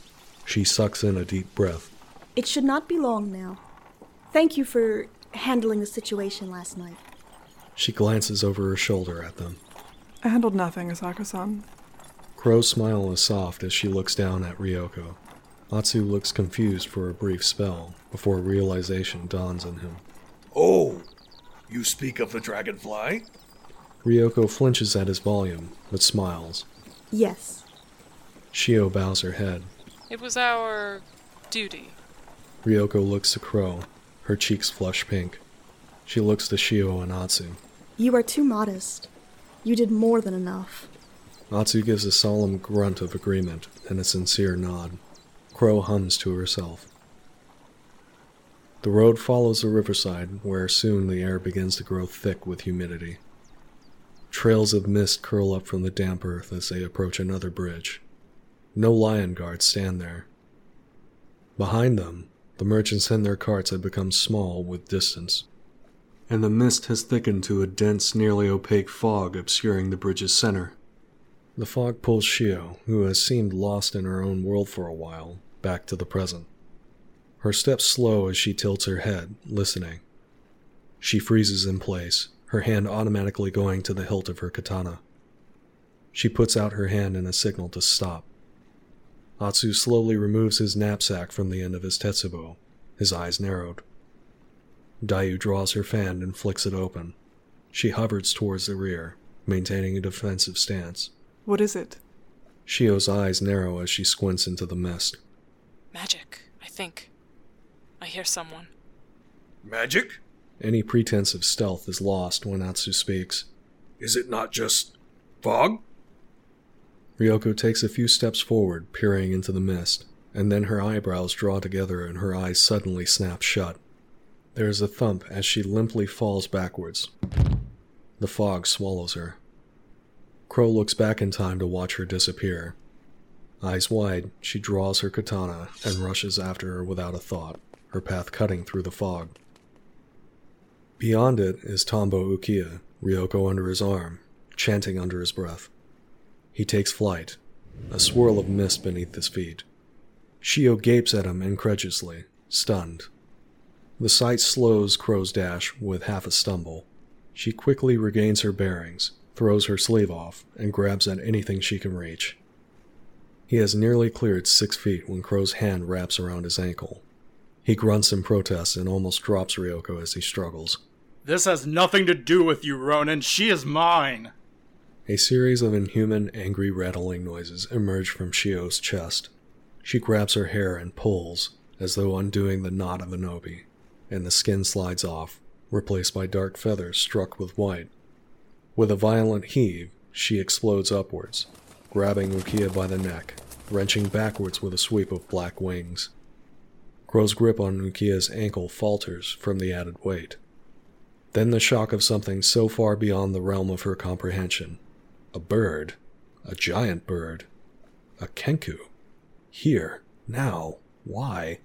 she sucks in a deep breath. It should not be long now. Thank you for handling the situation last night. She glances over her shoulder at them. I handled nothing, Asako san. Crow's smile is soft as she looks down at Ryoko. Atsu looks confused for a brief spell before realization dawns on him. Oh, you speak of the dragonfly? Ryoko flinches at his volume, but smiles. Yes. Shio bows her head. It was our duty. Ryoko looks to Crow, her cheeks flush pink. She looks to Shio and Atsu. You are too modest. You did more than enough. Atsu gives a solemn grunt of agreement and a sincere nod. Crow hums to herself. The road follows the riverside, where soon the air begins to grow thick with humidity. Trails of mist curl up from the damp earth as they approach another bridge. No lion guards stand there. Behind them, the merchants and their carts have become small with distance, and the mist has thickened to a dense, nearly opaque fog obscuring the bridge's center. The fog pulls Shio, who has seemed lost in her own world for a while, back to the present. Her steps slow as she tilts her head, listening. She freezes in place, her hand automatically going to the hilt of her katana. She puts out her hand in a signal to stop. Atsu slowly removes his knapsack from the end of his tetsubo, his eyes narrowed. Dayu draws her fan and flicks it open. She hovers towards the rear, maintaining a defensive stance. What is it? Shio's eyes narrow as she squints into the mist. Magic, I think. I hear someone. Magic? Any pretense of stealth is lost when Atsu speaks. Is it not just fog? Ryoko takes a few steps forward, peering into the mist, and then her eyebrows draw together and her eyes suddenly snap shut. There is a thump as she limply falls backwards. The fog swallows her. Crow looks back in time to watch her disappear. Eyes wide, she draws her katana and rushes after her without a thought, her path cutting through the fog. Beyond it is Tonbo Ukiya, Ryoko under his arm, chanting under his breath. He takes flight, a swirl of mist beneath his feet. Shio gapes at him incredulously, stunned. The sight slows Crow's dash with half a stumble. She quickly regains her bearings, throws her sleeve off, and grabs at anything she can reach. He has nearly cleared six feet when Crow's hand wraps around his ankle. He grunts in protest and almost drops Ryoko as he struggles. This has nothing to do with you, ronin. She is mine. A series of inhuman, angry, rattling noises emerge from Shio's chest. She grabs her hair and pulls, as though undoing the knot of an obi, and the skin slides off, replaced by dark feathers struck with white. With a violent heave, she explodes upwards, grabbing Ukiya by the neck, wrenching backwards with a sweep of black wings. Crow's grip on Ukiya's ankle falters from the added weight. Then the shock of something so far beyond the realm of her comprehension. A bird. A giant bird. A kenku. Here. Now. Why?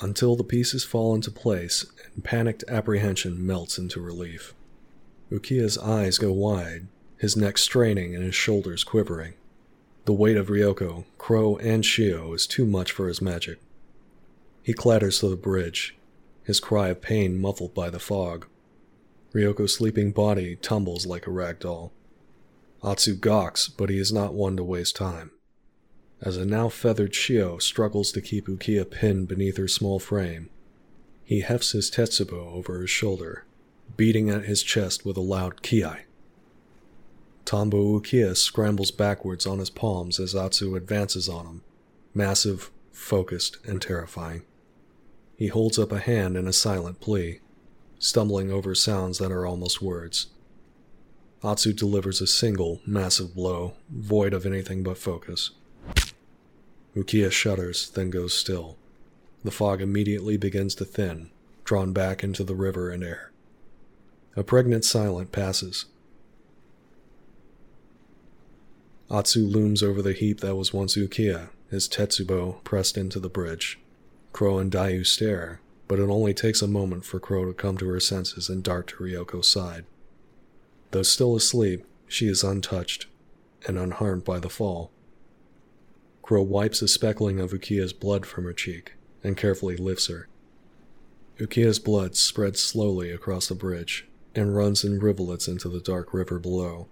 Until the pieces fall into place and panicked apprehension melts into relief. Ukiya's eyes go wide, his neck straining and his shoulders quivering. The weight of Ryoko, Crow, and Shio is too much for his magic. He clatters to the bridge, his cry of pain muffled by the fog. Ryoko's sleeping body tumbles like a rag doll. Atsu gawks, but he is not one to waste time. As a now feathered Shio struggles to keep Ukiya pinned beneath her small frame, he hefts his tetsubo over his shoulder, beating at his chest with a loud kiai. Tonbo Ukiya scrambles backwards on his palms as Atsu advances on him, massive, focused and terrifying. He holds up a hand in a silent plea, stumbling over sounds that are almost words. Atsu delivers a single, massive blow, void of anything but focus. Ukiya shudders, then goes still. The fog immediately begins to thin, drawn back into the river and air. A pregnant silence passes. Atsu looms over the heap that was once Ukiya, his tetsubo pressed into the bridge. Crow and Dayu stare, but it only takes a moment for Crow to come to her senses and dart to Ryoko's side. Though still asleep, she is untouched and unharmed by the fall. Crow wipes a speckling of Ukiya's blood from her cheek and carefully lifts her. Ukiya's blood spreads slowly across the bridge and runs in rivulets into the dark river below.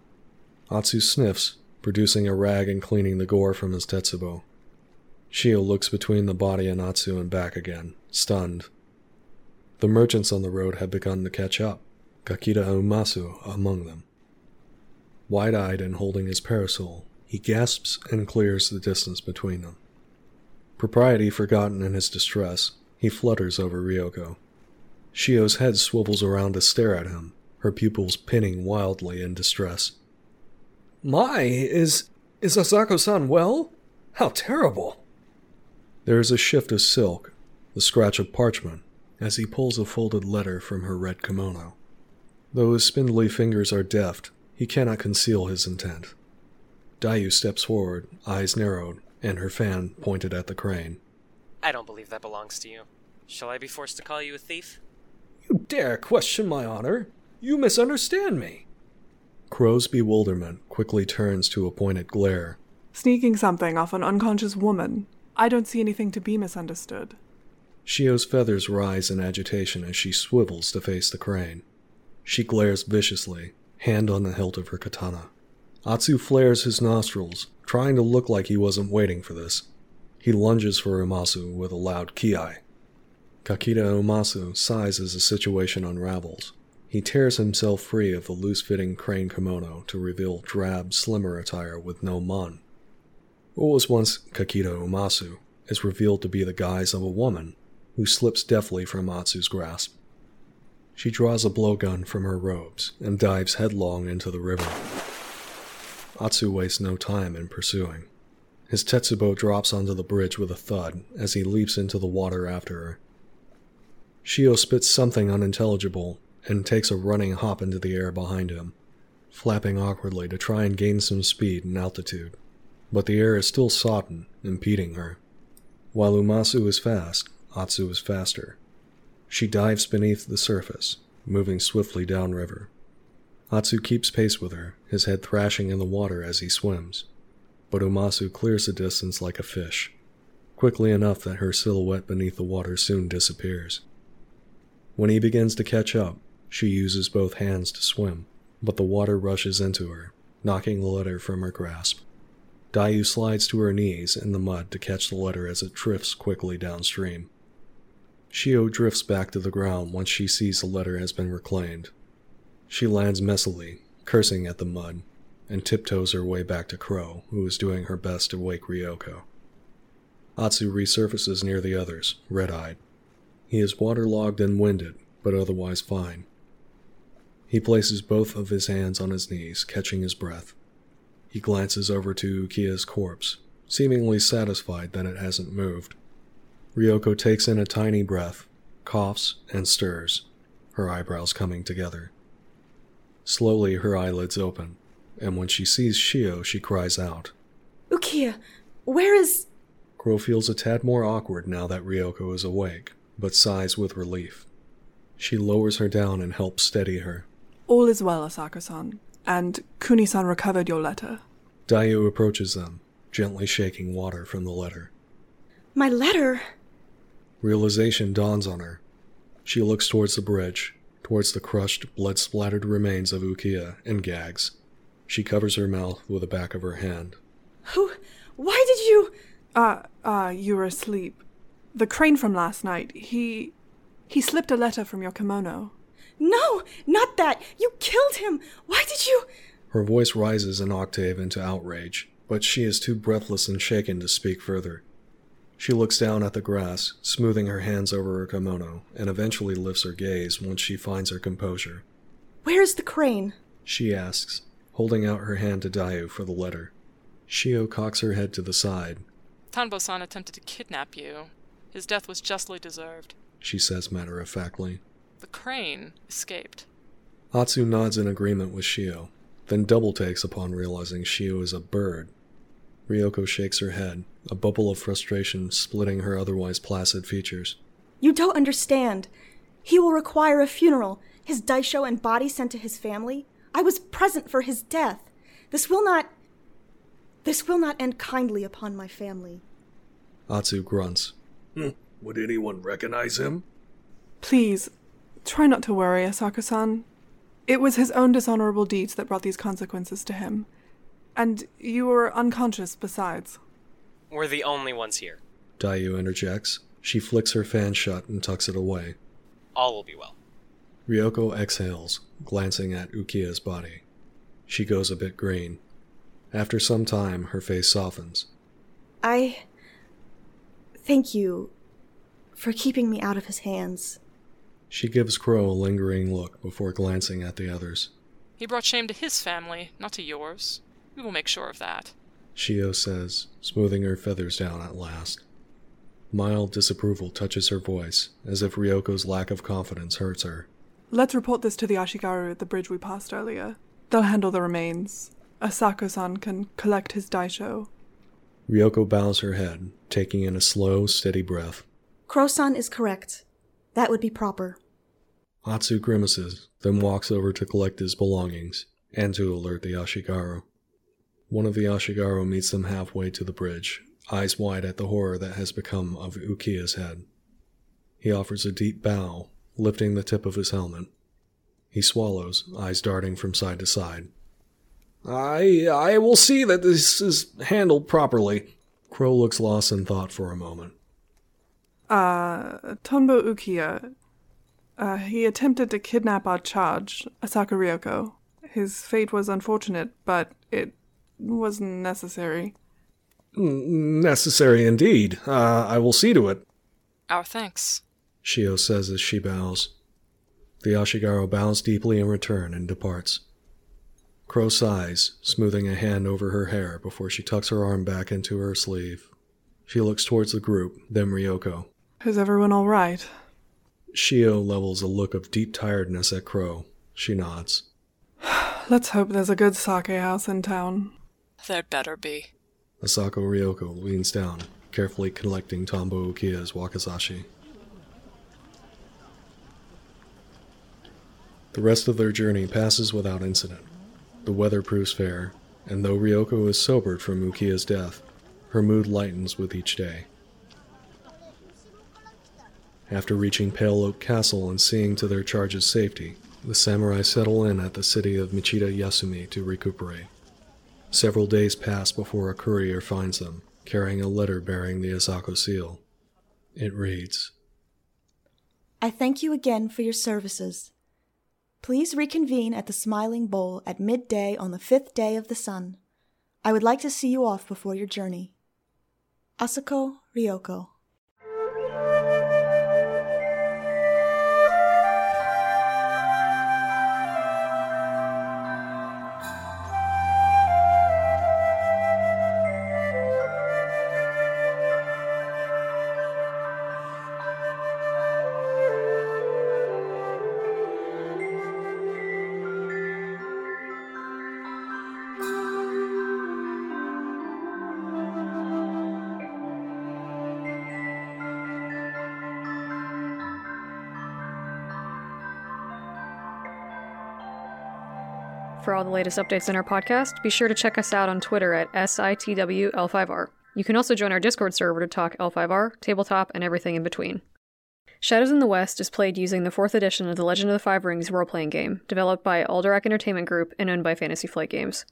Atsu sniffs, producing a rag and cleaning the gore from his tetsubo. Shio looks between the body and Atsu and back again, stunned. The merchants on the road have begun to catch up, Kakita Umasu among them. Wide eyed and holding his parasol, he gasps and clears the distance between them. Propriety forgotten in his distress, he flutters over Ryoko. Shio's head swivels around to stare at him, her pupils pinning wildly in distress. My, is. is Asako san well? How terrible! There is a shift of silk, the scratch of parchment, as he pulls a folded letter from her red kimono. Though his spindly fingers are deft, he cannot conceal his intent. Dayu steps forward, eyes narrowed, and her fan pointed at the crane. I don't believe that belongs to you. Shall I be forced to call you a thief? You dare question my honor? You misunderstand me. Crow's bewilderment quickly turns to a pointed glare. Sneaking something off an unconscious woman. I don't see anything to be misunderstood. Shio's feathers rise in agitation as she swivels to face the crane. She glares viciously, hand on the hilt of her katana. Atsu flares his nostrils, trying to look like he wasn't waiting for this. He lunges for Umasu with a loud kiai. Kakita Umasu sighs as the situation unravels. He tears himself free of the loose fitting crane kimono to reveal drab, slimmer attire with no mon. What was once Kakita Umasu is revealed to be the guise of a woman who slips deftly from Atsu's grasp. She draws a blowgun from her robes and dives headlong into the river. Atsu wastes no time in pursuing. His Tetsubo drops onto the bridge with a thud as he leaps into the water after her. Shio spits something unintelligible and takes a running hop into the air behind him, flapping awkwardly to try and gain some speed and altitude. But the air is still sodden, impeding her. While Umasu is fast, Atsu is faster. She dives beneath the surface, moving swiftly downriver. Atsu keeps pace with her, his head thrashing in the water as he swims. But Umasu clears the distance like a fish, quickly enough that her silhouette beneath the water soon disappears. When he begins to catch up, she uses both hands to swim, but the water rushes into her, knocking the letter from her grasp. Dayu slides to her knees in the mud to catch the letter as it drifts quickly downstream. Shio drifts back to the ground once she sees the letter has been reclaimed. She lands messily, cursing at the mud, and tiptoes her way back to Crow, who is doing her best to wake Ryoko. Atsu resurfaces near the others, red eyed. He is waterlogged and winded, but otherwise fine. He places both of his hands on his knees, catching his breath. He glances over to Ukiya's corpse, seemingly satisfied that it hasn't moved. Ryoko takes in a tiny breath, coughs, and stirs, her eyebrows coming together. Slowly, her eyelids open, and when she sees Shio, she cries out. Ukiya, where is. Crow feels a tad more awkward now that Ryoko is awake, but sighs with relief. She lowers her down and helps steady her. All is well, Asako san, and Kuni san recovered your letter. Dayu approaches them, gently shaking water from the letter. My letter? Realization dawns on her. She looks towards the bridge, towards the crushed, blood splattered remains of Ukiya, and gags. She covers her mouth with the back of her hand. Who. Why did you. Ah, uh, ah, uh, you were asleep. The crane from last night, he. he slipped a letter from your kimono. No, not that! You killed him! Why did you. Her voice rises an octave into outrage, but she is too breathless and shaken to speak further. She looks down at the grass, smoothing her hands over her kimono, and eventually lifts her gaze once she finds her composure. Where's the crane? She asks, holding out her hand to Dayu for the letter. Shio cocks her head to the side. Tonbo-san attempted to kidnap you. His death was justly deserved. She says matter of factly. The crane escaped. Atsu nods in agreement with Shio, then double takes upon realizing Shio is a bird. Ryoko shakes her head, a bubble of frustration splitting her otherwise placid features. You don't understand. He will require a funeral, his daisho and body sent to his family. I was present for his death. This will not. This will not end kindly upon my family. Atsu grunts. Hmm. Would anyone recognize him? Please, try not to worry, Asako san. It was his own dishonorable deeds that brought these consequences to him. And you were unconscious besides. We're the only ones here. Dayu interjects. She flicks her fan shut and tucks it away. All will be well. Ryoko exhales, glancing at Ukiya's body. She goes a bit green. After some time, her face softens. I. Thank you for keeping me out of his hands. She gives Crow a lingering look before glancing at the others. He brought shame to his family, not to yours. We will make sure of that. Shio says, smoothing her feathers down at last. Mild disapproval touches her voice, as if Ryoko's lack of confidence hurts her. Let's report this to the Ashigaru at the bridge we passed earlier. They'll handle the remains. Asako san can collect his daisho. Ryoko bows her head, taking in a slow, steady breath. Crow-san is correct. That would be proper. Atsu grimaces, then walks over to collect his belongings, and to alert the Ashigaru. One of the Ashigaru meets them halfway to the bridge, eyes wide at the horror that has become of Ukiya's head. He offers a deep bow, lifting the tip of his helmet. He swallows, eyes darting from side to side. I I will see that this is handled properly. Crow looks lost in thought for a moment. Uh, Tonbo Ukiya. Uh, he attempted to kidnap our charge, Asako Ryoko. His fate was unfortunate, but it was necessary. Necessary indeed. Uh, I will see to it. Our thanks. Shio says as she bows. The Ashigaru bows deeply in return and departs. Crow sighs, smoothing a hand over her hair before she tucks her arm back into her sleeve. She looks towards the group, then Ryoko. Is everyone all right? Shio levels a look of deep tiredness at Crow. She nods. *sighs* Let's hope there's a good sake house in town. There'd better be. Asako Ryoko leans down, carefully collecting Tonbo Ukiya's wakizashi. The rest of their journey passes without incident. The weather proves fair, and though Ryoko is sobered from Ukiya's death, her mood lightens with each day. After reaching Pale Oak Castle and seeing to their charge's safety, the samurai settle in at the city of Michida Yasumi to recuperate. Several days pass before a courier finds them, carrying a letter bearing the Asako seal. It reads I thank you again for your services. Please reconvene at the Smiling Bowl at midday on the fifth day of the sun. I would like to see you off before your journey. Asako Ryoko. All the latest updates in our podcast, be sure to check us out on Twitter at SITWL5R. You can also join our Discord server to talk L5R, tabletop, and everything in between. Shadows in the West is played using the 4th edition of the Legend of the Five Rings role playing game, developed by Alderac Entertainment Group and owned by Fantasy Flight Games.